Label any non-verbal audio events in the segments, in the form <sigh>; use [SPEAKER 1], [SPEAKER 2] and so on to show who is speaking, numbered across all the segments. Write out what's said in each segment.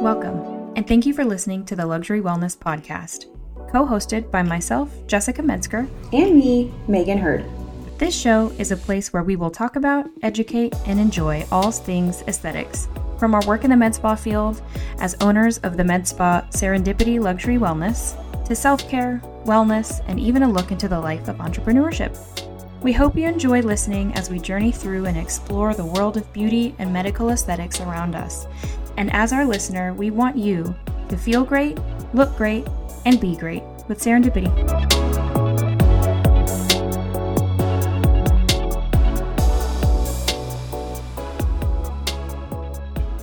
[SPEAKER 1] Welcome, and thank you for listening to the Luxury Wellness Podcast, co hosted by myself, Jessica Metzger,
[SPEAKER 2] and me, Megan Hurd.
[SPEAKER 1] This show is a place where we will talk about, educate, and enjoy all things aesthetics. From our work in the med spa field as owners of the med spa Serendipity Luxury Wellness to self care, wellness, and even a look into the life of entrepreneurship. We hope you enjoy listening as we journey through and explore the world of beauty and medical aesthetics around us. And as our listener, we want you to feel great, look great, and be great with Serendipity.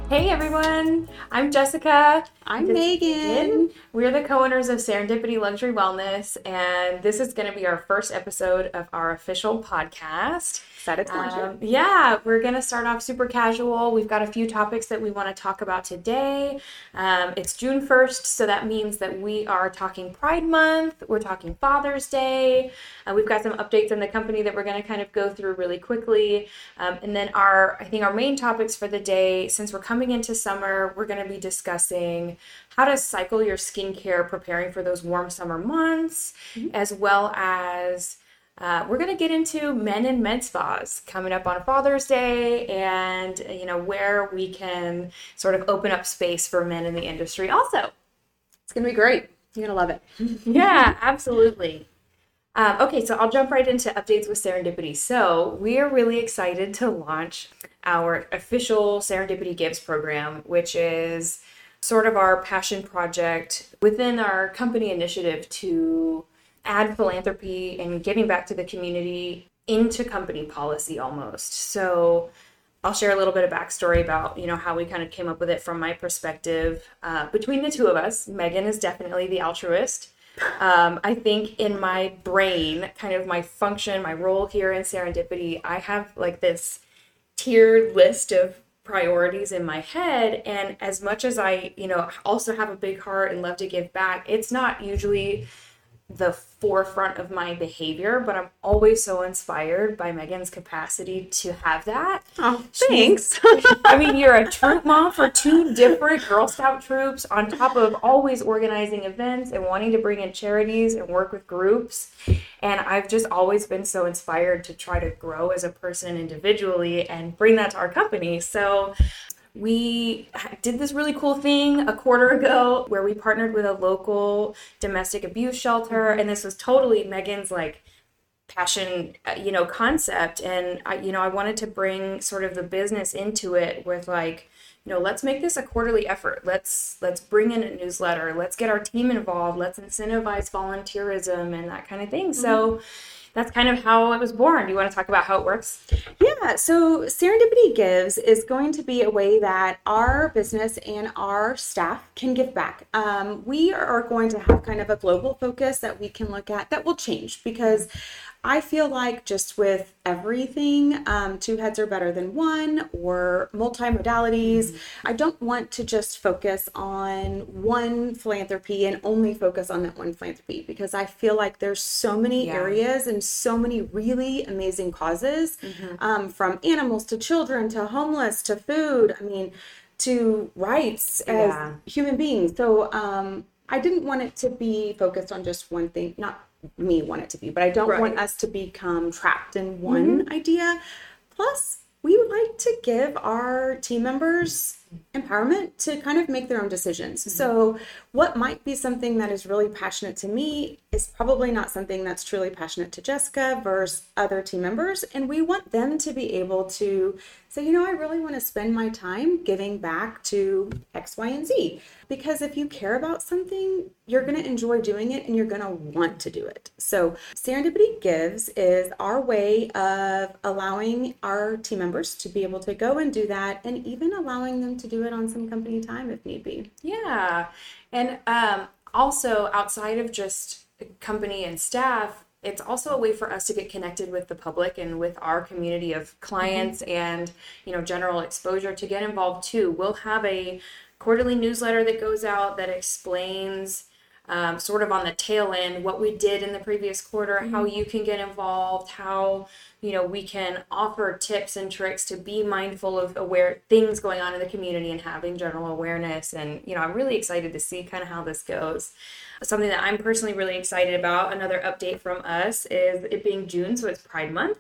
[SPEAKER 1] Hey everyone, I'm Jessica.
[SPEAKER 2] I'm Megan.
[SPEAKER 1] We're the co owners of Serendipity Luxury Wellness, and this is going to be our first episode of our official podcast.
[SPEAKER 2] To
[SPEAKER 1] um, Yeah, we're going to start off super casual. We've got a few topics that we want to talk about today. Um, it's June 1st, so that means that we are talking Pride Month, we're talking Father's Day. Uh, we've got some updates in the company that we're going to kind of go through really quickly. Um, and then, our, I think, our main topics for the day, since we're coming into summer, we're going to be discussing how to cycle your skincare preparing for those warm summer months, mm-hmm. as well as uh, we're going to get into men and med spas coming up on Father's Day and, you know, where we can sort of open up space for men in the industry also.
[SPEAKER 2] It's going to be great. You're going to love it. <laughs>
[SPEAKER 1] yeah, absolutely. Um, okay, so I'll jump right into updates with Serendipity. So, we are really excited to launch our official Serendipity Gives program, which is sort of our passion project within our company initiative to add philanthropy and giving back to the community into company policy almost. So I'll share a little bit of backstory about you know how we kind of came up with it from my perspective. Uh, between the two of us, Megan is definitely the altruist. Um, I think in my brain, kind of my function, my role here in Serendipity, I have like this tiered list of priorities in my head and as much as i you know also have a big heart and love to give back it's not usually the forefront of my behavior, but I'm always so inspired by Megan's capacity to have that.
[SPEAKER 2] Oh, thanks. <laughs>
[SPEAKER 1] I mean, you're a troop mom for two different Girl Scout troops, on top of always organizing events and wanting to bring in charities and work with groups. And I've just always been so inspired to try to grow as a person individually and bring that to our company. So we did this really cool thing a quarter ago where we partnered with a local domestic abuse shelter and this was totally megan's like passion uh, you know concept. And i you know i wanted to bring sort of the business into it with like you know let's make this a quarterly effort. Let's let's bring in a newsletter. Let's get our team involved. Let's incentivize volunteerism and that kind of thing. Mm-hmm. so that's kind of how it was born. Do you want to talk about how it works?
[SPEAKER 2] Yeah. So Serendipity Gives is going to be a way that our business and our staff can give back. Um, we are going to have kind of a global focus that we can look at that will change because I feel like just with everything, um, two heads are better than one, or multimodalities. Mm-hmm. I don't want to just focus on one philanthropy and only focus on that one philanthropy because I feel like there's so many yeah. areas and so many really amazing causes mm-hmm. um, from animals to children to homeless to food. I mean, to rights as yeah. human beings. So um, I didn't want it to be focused on just one thing, not me want it to be, but I don't right. want us to become trapped in one mm-hmm. idea. Plus, we would like to give our team members empowerment to kind of make their own decisions. Mm-hmm. So, what might be something that is really passionate to me is probably not something that's truly passionate to Jessica versus other team members. And we want them to be able to say, you know, I really want to spend my time giving back to X, Y, and Z. Because if you care about something, you're going to enjoy doing it and you're going to want to do it. So, Serendipity Gives is our way of allowing our team members to be able to go and do that and even allowing them to do it on some company time if need be.
[SPEAKER 1] Yeah. And um, also, outside of just company and staff, it's also a way for us to get connected with the public and with our community of clients mm-hmm. and you know general exposure to get involved too we'll have a quarterly newsletter that goes out that explains um, sort of on the tail end, what we did in the previous quarter, how you can get involved, how you know we can offer tips and tricks to be mindful of aware things going on in the community and having general awareness. And you know, I'm really excited to see kind of how this goes. Something that I'm personally really excited about, another update from us, is it being June, so it's Pride Month.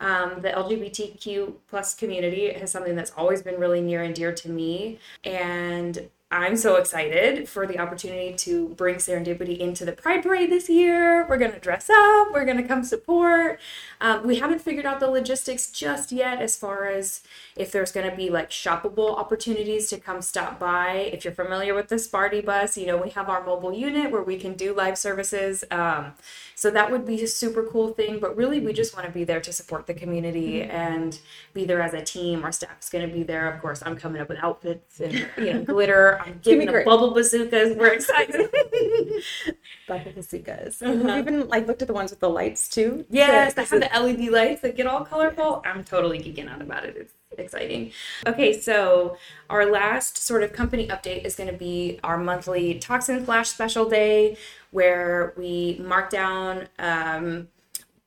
[SPEAKER 1] Um, the LGBTQ plus community is something that's always been really near and dear to me, and I'm so excited for the opportunity to bring Serendipity into the Pride Parade this year. We're going to dress up, we're going to come support. Um, we haven't figured out the logistics just yet as far as if there's going to be like shoppable opportunities to come stop by. If you're familiar with the Sparty bus, you know, we have our mobile unit where we can do live services. Um, so that would be a super cool thing. But really, we just want to be there to support the community and be there as a team. Our staff's going to be there. Of course, I'm coming up with outfits and you know <laughs> glitter. I'm giving the bubble bazookas. We're excited. <laughs>
[SPEAKER 2] bubble bazookas.
[SPEAKER 1] Uh-huh.
[SPEAKER 2] Have even like looked at the ones with the lights too?
[SPEAKER 1] Yes,
[SPEAKER 2] So-
[SPEAKER 1] have the LED lights that get all colorful. I'm totally geeking out about it. It's exciting. Okay, so our last sort of company update is going to be our monthly toxin flash special day where we mark down um,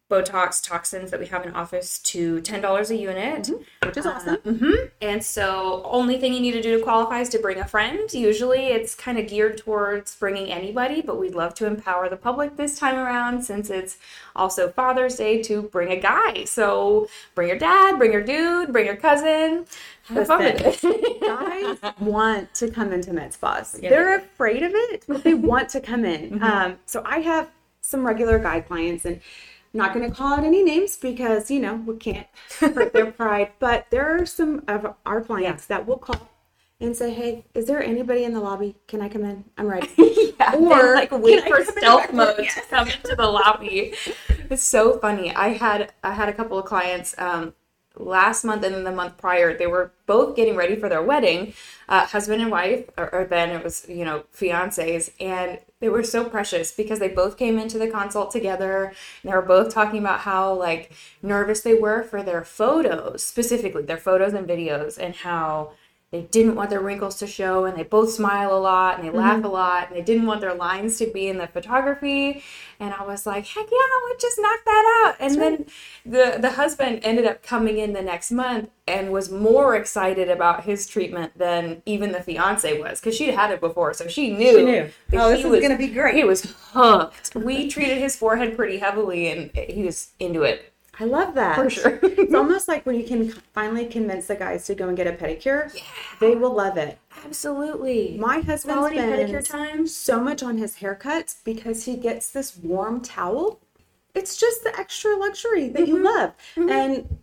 [SPEAKER 1] Botox toxins that we have in office to $10 a unit.
[SPEAKER 2] which is awesome.
[SPEAKER 1] hmm And so, only thing you need to do to qualify is to bring a friend. Usually, it's kind of geared towards bringing anybody, but we'd love to empower the public this time around since it's also Father's Day to bring a guy. So, bring your dad, bring your dude, bring your cousin. Have fun with it. <laughs>
[SPEAKER 2] guys want to come into med spas.
[SPEAKER 1] Yeah,
[SPEAKER 2] They're
[SPEAKER 1] they
[SPEAKER 2] afraid of it, but they want to come in. <laughs>
[SPEAKER 1] Mm-hmm.
[SPEAKER 2] Um, so I have some regular guy clients, and I'm not going to call out any names because you know we can't hurt their <laughs> pride. But there are some of our clients that will call and say, "Hey, is there anybody in the lobby? Can I come in? I'm ready." <laughs>
[SPEAKER 1] yeah,
[SPEAKER 2] Or,
[SPEAKER 1] like wait for stealth mode
[SPEAKER 2] door?
[SPEAKER 1] to come into the lobby. <laughs> It's so funny. I had I had a couple of clients um, last month and then the month prior. They were both getting ready for their wedding, uh, husband and wife, or, or then it was you know fiancés, and they were so precious because they both came into the consult together. And they were both talking about how like nervous they were for their photos, specifically their photos and videos, and how they didn't want their wrinkles to show and they both smile a lot and they laugh mm-hmm. a lot and they didn't want their lines to be in the photography. And i was like heck yeah we'll just knock that out. And then the the husband ended up coming in the next month and was more excited about his treatment than even the fiance was because she'd had it before so she knew,
[SPEAKER 2] She knew. Oh, this is gonna be great.
[SPEAKER 1] he was hooked. We treated his forehead pretty heavily and he was into it
[SPEAKER 2] I love that.
[SPEAKER 1] for sure
[SPEAKER 2] It's almost like when you can finally convince the guys to go and get a pedicure, yeah. they will love it.
[SPEAKER 1] absolutely
[SPEAKER 2] My husband
[SPEAKER 1] quality pedicure
[SPEAKER 2] spends
[SPEAKER 1] times
[SPEAKER 2] so much on his haircuts because he gets this warm towel. It's just the extra luxury that
[SPEAKER 1] Mm-hmm.
[SPEAKER 2] you love. And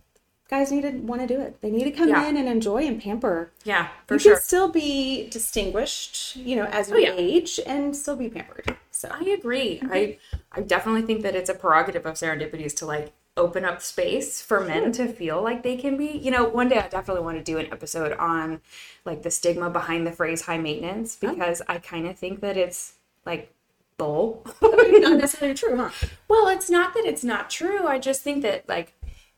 [SPEAKER 2] guys need to want to do it. They need to come
[SPEAKER 1] Yeah.
[SPEAKER 2] in and enjoy and pamper.
[SPEAKER 1] yeah for
[SPEAKER 2] you
[SPEAKER 1] sure
[SPEAKER 2] can still be distinguished, you know, as you
[SPEAKER 1] Oh, yeah.
[SPEAKER 2] age and still be pampered. So
[SPEAKER 1] I agree. I I definitely think that it's a prerogative of serendipities to like open up space for men to feel like they can be. You know, one day I definitely want to do an episode on like the stigma behind the phrase high maintenance because I kind of think that it's like bull. <laughs> <laughs>
[SPEAKER 2] not necessarily true, huh?
[SPEAKER 1] well, it's not that it's not true. I just think that like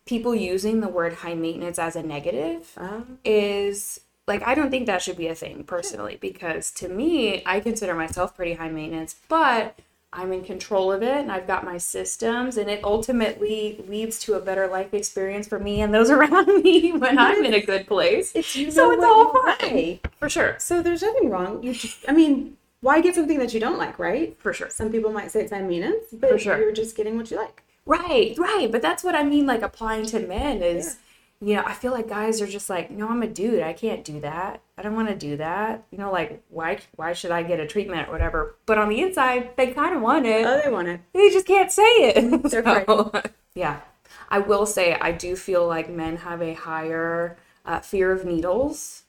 [SPEAKER 1] people using the word high maintenance as a negative
[SPEAKER 2] Um,
[SPEAKER 1] is like I don't think that should be a thing personally because to me I consider myself pretty high maintenance, but I'm in control of it and I've got my systems and it ultimately leads to a better life experience for me and those <laughs> around me when I'm in a good place.
[SPEAKER 2] it's you
[SPEAKER 1] so it's all fine.
[SPEAKER 2] like.
[SPEAKER 1] For sure.
[SPEAKER 2] So there's nothing wrong. You just, I mean, why get something that you don't like, right?
[SPEAKER 1] For sure.
[SPEAKER 2] Some people might say it's maintenance, but
[SPEAKER 1] For sure.
[SPEAKER 2] you're just getting what you like.
[SPEAKER 1] Right, right. But that's what I mean, like applying to men is, you know, I feel like guys are just like, no, I'm a dude. I can't do that. I don't want to do that. You know, like why why should I get a treatment or whatever? But on the inside, they kind of want it.
[SPEAKER 2] Oh, they want it.
[SPEAKER 1] they just can't say it. <laughs>
[SPEAKER 2] They're
[SPEAKER 1] So, yeah. I will say I do feel like men have a higher uh, fear of needles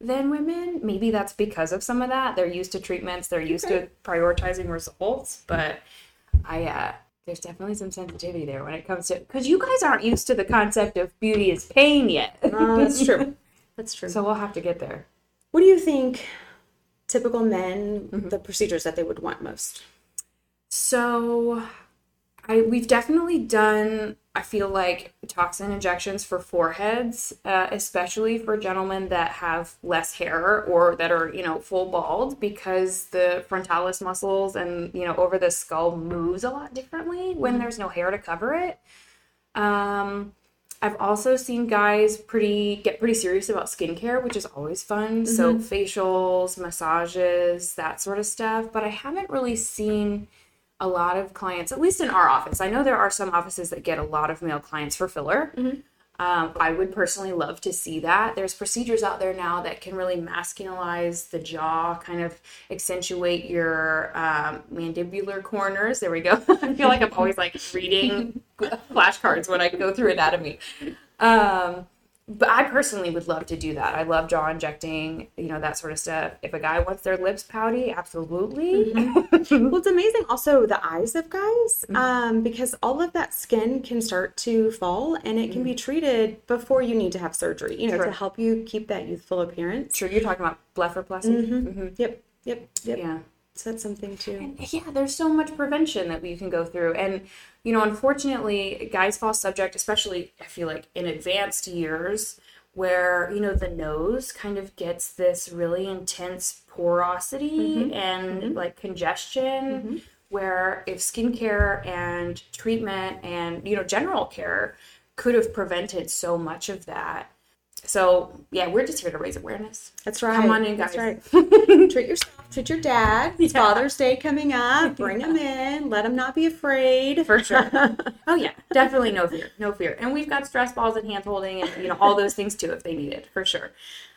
[SPEAKER 1] than women. Maybe that's because of some of that. They're used to treatments. They're used to prioritizing results. But I, uh, there's definitely some sensitivity there when it comes to because you guys aren't used to the concept of beauty is pain yet.
[SPEAKER 2] Oh, that's true. That's true.
[SPEAKER 1] so we'll have to get there.
[SPEAKER 2] What do you think typical men,
[SPEAKER 1] Mm-hmm.
[SPEAKER 2] the procedures that they would want most?
[SPEAKER 1] So I we've definitely done. I feel like toxin injections for foreheads, uh, especially for gentlemen that have less hair or that are you know full bald, because the frontalis muscles and you know over the skull moves a lot differently when there's no hair to cover it. Um, I've also seen guys pretty get pretty serious about skincare, which is always fun. So facials, massages, that sort of stuff. But I haven't really seen a lot of clients, at least in our office. I know there are some offices that get a lot of male clients for filler. Um, I would personally love to see that. There's procedures out there now that can really masculinize the jaw, kind of accentuate your um, mandibular corners. There we go. <laughs> I feel like I'm always like reading <laughs> flashcards when I go through anatomy. Um, but I personally would love to do that. I love jaw injecting, you know, that sort of stuff. If a guy wants their lips pouty, absolutely. <laughs>
[SPEAKER 2] well, it's amazing also the eyes of guys um, because all of that skin can start to fall and it can be treated before you need to have surgery, you know,
[SPEAKER 1] Sure.
[SPEAKER 2] to help you keep that youthful appearance.
[SPEAKER 1] Sure, you're talking about blepharoplasty. Mhm.
[SPEAKER 2] Yep, yep, yep.
[SPEAKER 1] Yeah.
[SPEAKER 2] So that's something too.
[SPEAKER 1] yeah, there's so much prevention that we can go through. And, you know, unfortunately, guys fall subject, especially I feel like in advanced years, where, you know, the nose kind of gets this really intense porosity mm-hmm. and mm-hmm. like congestion. Mm-hmm. Where if skincare and treatment and, you know, general care could have prevented so much of that. So, yeah, we're just here to raise awareness.
[SPEAKER 2] That's right.
[SPEAKER 1] Come on in, guys.
[SPEAKER 2] That's right. <laughs> treat yourself, treat your dad. It's
[SPEAKER 1] Yeah.
[SPEAKER 2] Father's Day coming up. <laughs> Bring him in. Let him not be afraid.
[SPEAKER 1] For sure. <laughs> oh yeah, definitely no fear, no fear. And we've got stress balls and hand holding and you know all those things too if they need it, for sure.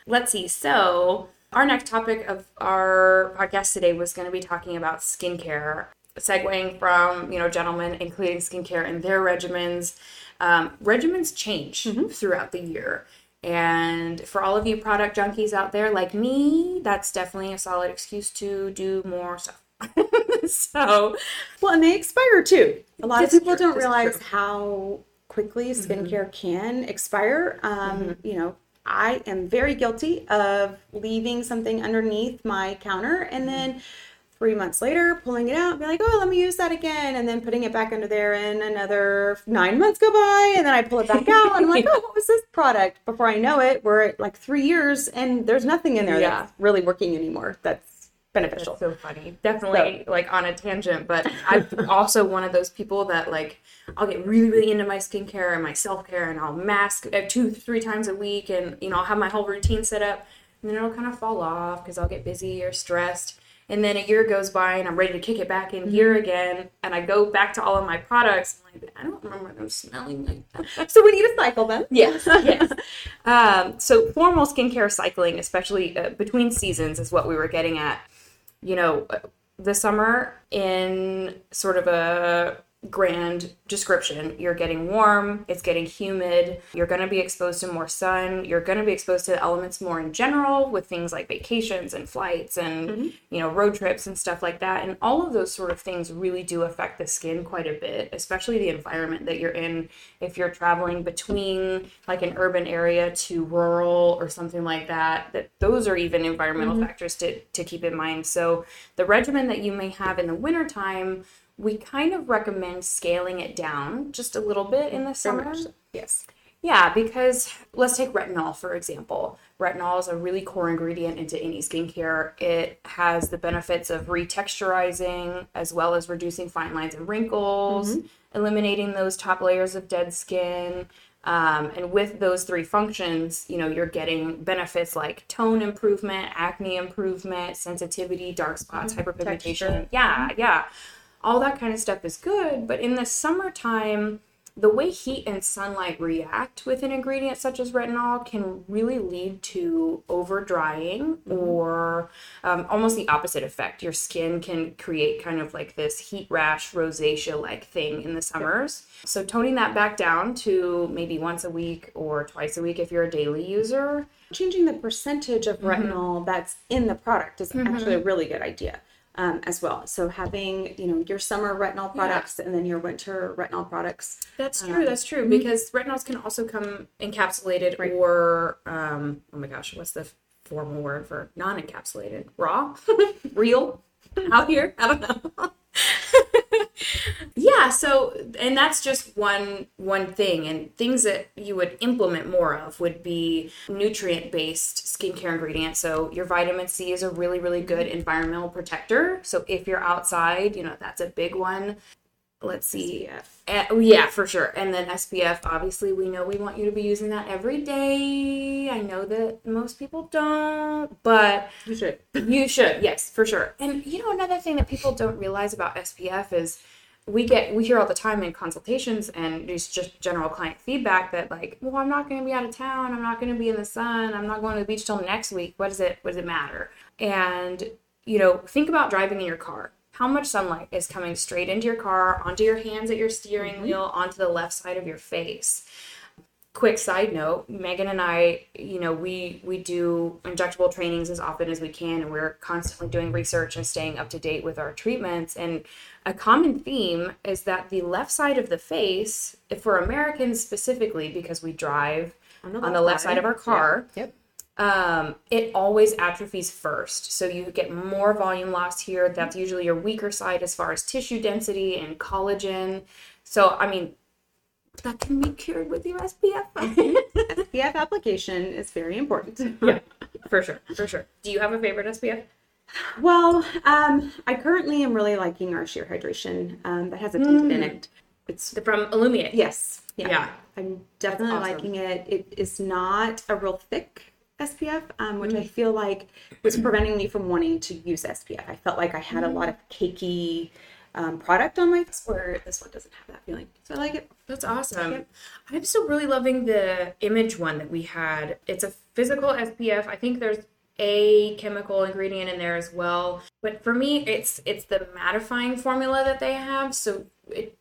[SPEAKER 1] Let's see. So our next topic of our podcast today was going to be talking about skincare, segueing from you know gentlemen including skincare in their regimens. Um, regimens change throughout the year. And for all of you product junkies out there like me, that's definitely a solid excuse to do more stuff. <laughs> so,
[SPEAKER 2] Well, and they expire too. A lot of people
[SPEAKER 1] true.
[SPEAKER 2] don't
[SPEAKER 1] This
[SPEAKER 2] realize how quickly skincare mm-hmm. can expire. Um, mm-hmm. You know, I am very guilty of leaving something underneath my counter and mm-hmm. then three months later pulling it out be like, oh, let me use that again. And then putting it back under there and another nine months go by. And then I pull it back <laughs> out and I'm like, oh, what was this product? Before I know it, we're at like three years and there's nothing in there
[SPEAKER 1] Yeah.
[SPEAKER 2] that's really working anymore. That's beneficial.
[SPEAKER 1] That's so funny. Definitely like on a tangent, but <laughs> I'm also one of those people that like I'll get really, really into my skincare and my self care, and I'll mask uh, two, three times a week, and you know I'll have my whole routine set up, and then it'll kind of fall off because I'll get busy or stressed. And then a year goes by, and I'm ready to kick it back in gear again, and I go back to all of my products. I'm like, I don't remember them smelling like that. <laughs>
[SPEAKER 2] So we need to cycle them.
[SPEAKER 1] Yes, yes. Um, so formal skincare cycling, especially uh, between seasons, is what we were getting at. You know, uh, the summer in sort of a grand description, you're getting warm, it's getting humid, you're going to be exposed to more sun, you're going to be exposed to elements more in general with things like vacations and flights and, mm-hmm. you know, road trips and stuff like that. And all of those sort of things really do affect the skin quite a bit, especially the environment that you're in. If you're traveling between like an urban area to rural or something like that, that those are even environmental mm-hmm. factors to, to keep in mind. So the regimen that you may have in the wintertime, we kind of recommend scaling it down just a little bit in the summer.
[SPEAKER 2] Yes.
[SPEAKER 1] Yeah, because let's take retinol for example. Retinol is a really core ingredient into any skincare. It has the benefits of retexturizing as well as reducing fine lines and wrinkles, mm-hmm. eliminating those top layers of dead skin. Um, and with those three functions, you know, you're getting benefits like tone improvement, acne improvement, sensitivity, dark spots, mm-hmm. hyperpigmentation.
[SPEAKER 2] Texture.
[SPEAKER 1] Yeah, mm-hmm. yeah. All that kind of stuff is good. But in the summertime, the way heat and sunlight react with an ingredient such as retinol can really lead to over drying mm-hmm. or um, almost the opposite effect. Your skin can create kind of like this heat rash, rosacea like thing in the summers. So, toning that back down to maybe once a week or twice a week if you're a daily user.
[SPEAKER 2] changing the percentage of mm-hmm. retinol that's in the product is mm-hmm. actually a really good idea um, as well. So having you know your summer retinol products and then your winter retinol products.
[SPEAKER 1] That's true. That's true because retinols can also come encapsulated or um, oh my gosh, what's the formal word for non-encapsulated? Raw, <laughs> real, out here. I don't know. Yeah, so and that's just one one thing and things that you would implement more of would be nutrient based skincare ingredients. So your vitamin c is a really really good environmental protector. So if you're outside you know that's a big one. Let's see. Uh, yeah for sure. And then spf obviously we know we want you to be using that every day. I know that most people don't but
[SPEAKER 2] You should.
[SPEAKER 1] you should, yes, for sure. And you know, another thing that people don't realize about SPF is we get we hear all the time in consultations and there's just general client feedback that like, well, I'm not going to be out of town, I'm not going to be in the sun, I'm not going to the beach till next week. What does it what does it matter? And you know, think about driving in your car. How much sunlight is coming straight into your car, onto your hands at your steering mm-hmm. wheel, onto the left side of your face? Quick side note megan and i you know we we do injectable trainings as often as we can and we're constantly doing research and staying up to date with our treatments and a common theme is that the left side of the face for americans specifically because we drive on the, left side of our car
[SPEAKER 2] Yep.
[SPEAKER 1] um, it always atrophies first. So you get more volume loss here. That's usually your weaker side as far as tissue density and collagen. So, I mean, that can be cured with your SPF.
[SPEAKER 2] SPF application is very important. <laughs>
[SPEAKER 1] yeah, for sure, for sure. Do you have a favorite SPF?
[SPEAKER 2] Well, um, I currently am really liking our sheer hydration. Um, that has a tint in it. It's
[SPEAKER 1] from Alumier.
[SPEAKER 2] yes, yeah.
[SPEAKER 1] Yeah.
[SPEAKER 2] I'm definitely
[SPEAKER 1] awesome.
[SPEAKER 2] liking it. It is not a real thick SPF, um, which I feel like was preventing me from wanting to use SPF. I felt like I had a lot of cakey um, product on my face, where this one doesn't have that feeling. So I like it.
[SPEAKER 1] That's awesome. I'm still really loving the image one that we had. It's a physical SPF. I think there's a chemical ingredient in there as well. But for me, it's it's the mattifying formula that they have. So it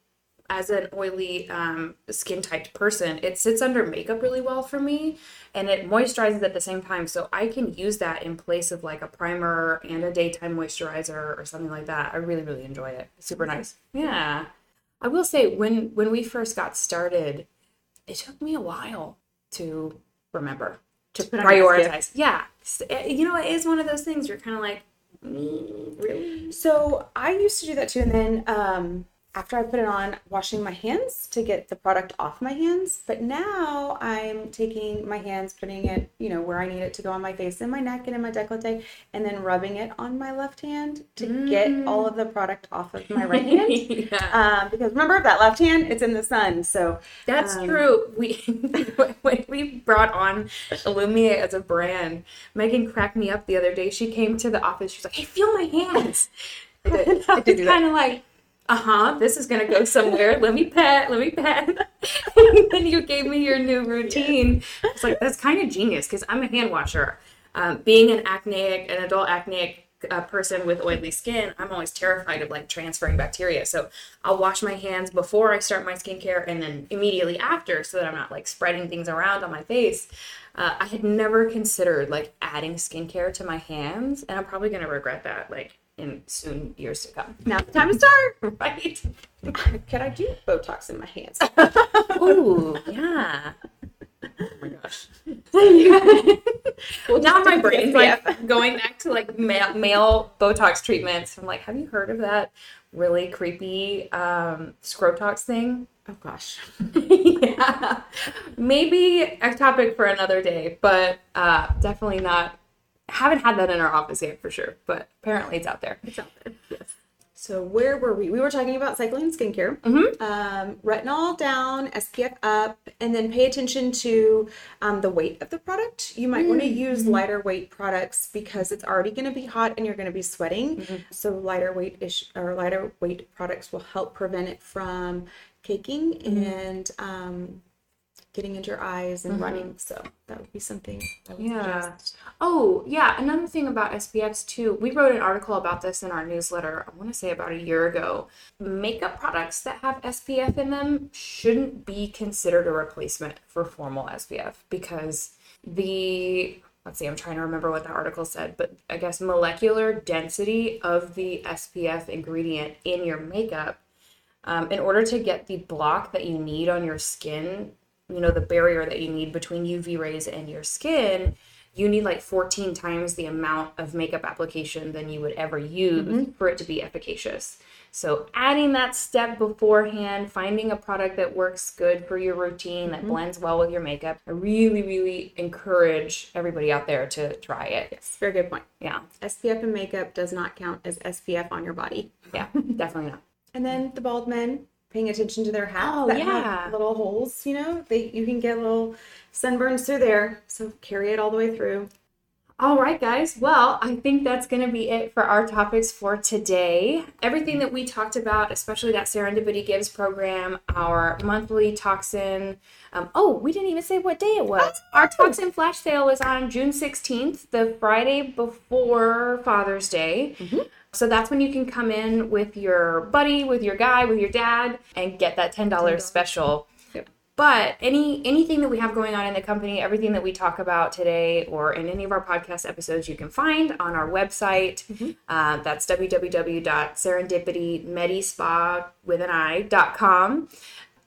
[SPEAKER 1] as an oily um, skin type person, it sits under makeup really well for me and it moisturizes at the same time. So I can use that in place of like a primer and a daytime moisturizer or something like that. I really, really enjoy it. Super nice. Yeah. I will say when when we first got started, it took me a while to remember to
[SPEAKER 2] your
[SPEAKER 1] prioritize. Yeah. Eh, You know, it is one of those things you're kind of like, mm, really?
[SPEAKER 2] So I used to do that too, and then um, after I put it on, washing my hands to get the product off my hands. But now I'm taking my hands, putting it, you know, where I need it to go on my face and my neck and in my décolleté, and then rubbing it on my left hand to get all of the product off of my right <laughs> hand.
[SPEAKER 1] yeah.
[SPEAKER 2] Um, because remember that left hand, it's in the sun. So
[SPEAKER 1] That's
[SPEAKER 2] Um,
[SPEAKER 1] true. We <laughs> when we brought on Alumier as a brand, Megan cracked me up the other day. She came to the office. She's like, "Hey, feel my hands." <laughs> I did.
[SPEAKER 2] I did
[SPEAKER 1] kind of like, "Uh huh, this is gonna go somewhere. let me pet. Let me pet." and <laughs> then you gave me your new routine. It's like that's kind of genius because I'm a hand washer. Um, being an acneic, an adult acneic uh, person with oily skin, I'm always terrified of like transferring bacteria. So I'll wash my hands before I start my skincare and then immediately after so that I'm not like spreading things around on my face. Uh, I had never considered like adding skincare to my hands, and I'm probably gonna regret that like in soon years to come.
[SPEAKER 2] Now the time to start. <laughs>
[SPEAKER 1] Right?
[SPEAKER 2] Could I do Botox in my hands? <laughs>
[SPEAKER 1] Ooh, yeah. <laughs> Oh my gosh.
[SPEAKER 2] We'll
[SPEAKER 1] now my brain's like going back to like male, male Botox treatments. I'm like, have you heard of that really creepy um, Scrotox thing?
[SPEAKER 2] Oh gosh.
[SPEAKER 1] yeah, maybe a topic for another day, but uh, definitely not. Haven't had that in our office yet for sure, but apparently it's out there.
[SPEAKER 2] It's out there. Yes. So where were we? We were talking about cycling skincare.
[SPEAKER 1] Mhm.
[SPEAKER 2] Um, retinol down, SPF up, and then pay attention to um, the weight of the product. You might want to use lighter weight products because it's already going to be hot and you're going to be sweating. So lighter weight ish or lighter weight products will help prevent it from caking and um, getting into your eyes and running. So that would be something would
[SPEAKER 1] Yeah.
[SPEAKER 2] suggest.
[SPEAKER 1] Oh, yeah. Another thing about SPFs too, we wrote an article about this in our newsletter, I want to say about a year ago. Makeup products that have SPF in them shouldn't be considered a replacement for formal SPF because the let's see, I'm trying to remember what the article said, but I guess molecular density of the SPF ingredient in your makeup um, in order to get the block that you need on your skin, you know, the barrier that you need between UV rays and your skin, you need like 14 times the amount of makeup application than you would ever use mm-hmm. for it to be efficacious. So, adding that step beforehand, finding a product that works good for your routine, that mm-hmm. blends well with your makeup, I really, really encourage everybody out there to try it.
[SPEAKER 2] Yes, very good point.
[SPEAKER 1] Yeah.
[SPEAKER 2] SPF in makeup does not count as SPF on your body.
[SPEAKER 1] Yeah, <laughs> definitely not.
[SPEAKER 2] And then the bald men, paying attention to their hats
[SPEAKER 1] oh,
[SPEAKER 2] that
[SPEAKER 1] yeah.
[SPEAKER 2] have little holes, you know, they you can get little sunburns through there. So carry it all the way through.
[SPEAKER 1] All right, guys. Well, I think that's going to be it for our topics for today. Everything that we talked about, especially that Serendipity Gives program, our monthly toxin. Um, oh, we didn't even say what day it was. Our toxin flash sale is on June 16th, the Friday before Father's Day. Mm-hmm. So that's when you can come in with your buddy, with your guy, with your dad, and get that $10, $10. special but any anything that we have going on in the company everything that we talk about today or in any of our podcast episodes you can find on our website mm-hmm. uh, that's www.serendipitymedispa with an i.com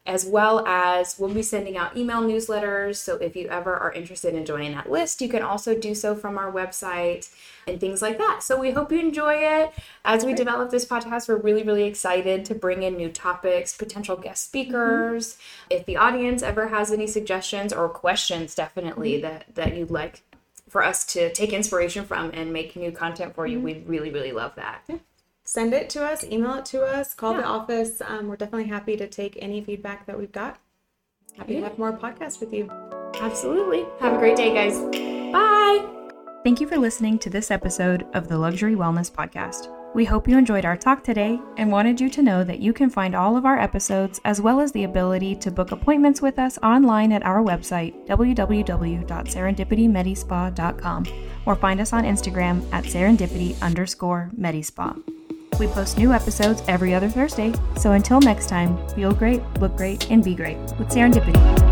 [SPEAKER 1] as well as we'll be sending out email newsletters. So if you ever are interested in joining that list, you can also do so from our website and things like that. So we hope you enjoy it. As we develop this podcast, we're really, really excited to bring in new topics, potential guest speakers. Mm-hmm. If the audience ever has any suggestions or questions, definitely mm-hmm. that, that you'd like for us to take inspiration from and make new content for you, mm-hmm. we'd really, really love that.
[SPEAKER 2] Yeah send it to us, email it to us, call yeah. the office. Um, we're definitely happy to take any feedback that we've got. Happy yeah. to have more podcasts with you.
[SPEAKER 1] Absolutely. Have a great day, guys. Bye.
[SPEAKER 3] Thank you for listening to this episode of the Luxury Wellness Podcast. We hope you enjoyed our talk today and wanted you to know that you can find all of our episodes as well as the ability to book appointments with us online at our website, www.serendipitymedispa.com, or find us on Instagram at serendipity underscore medispa. We post new episodes every other Thursday, so until next time, feel great, look great, and be great with Serendipity.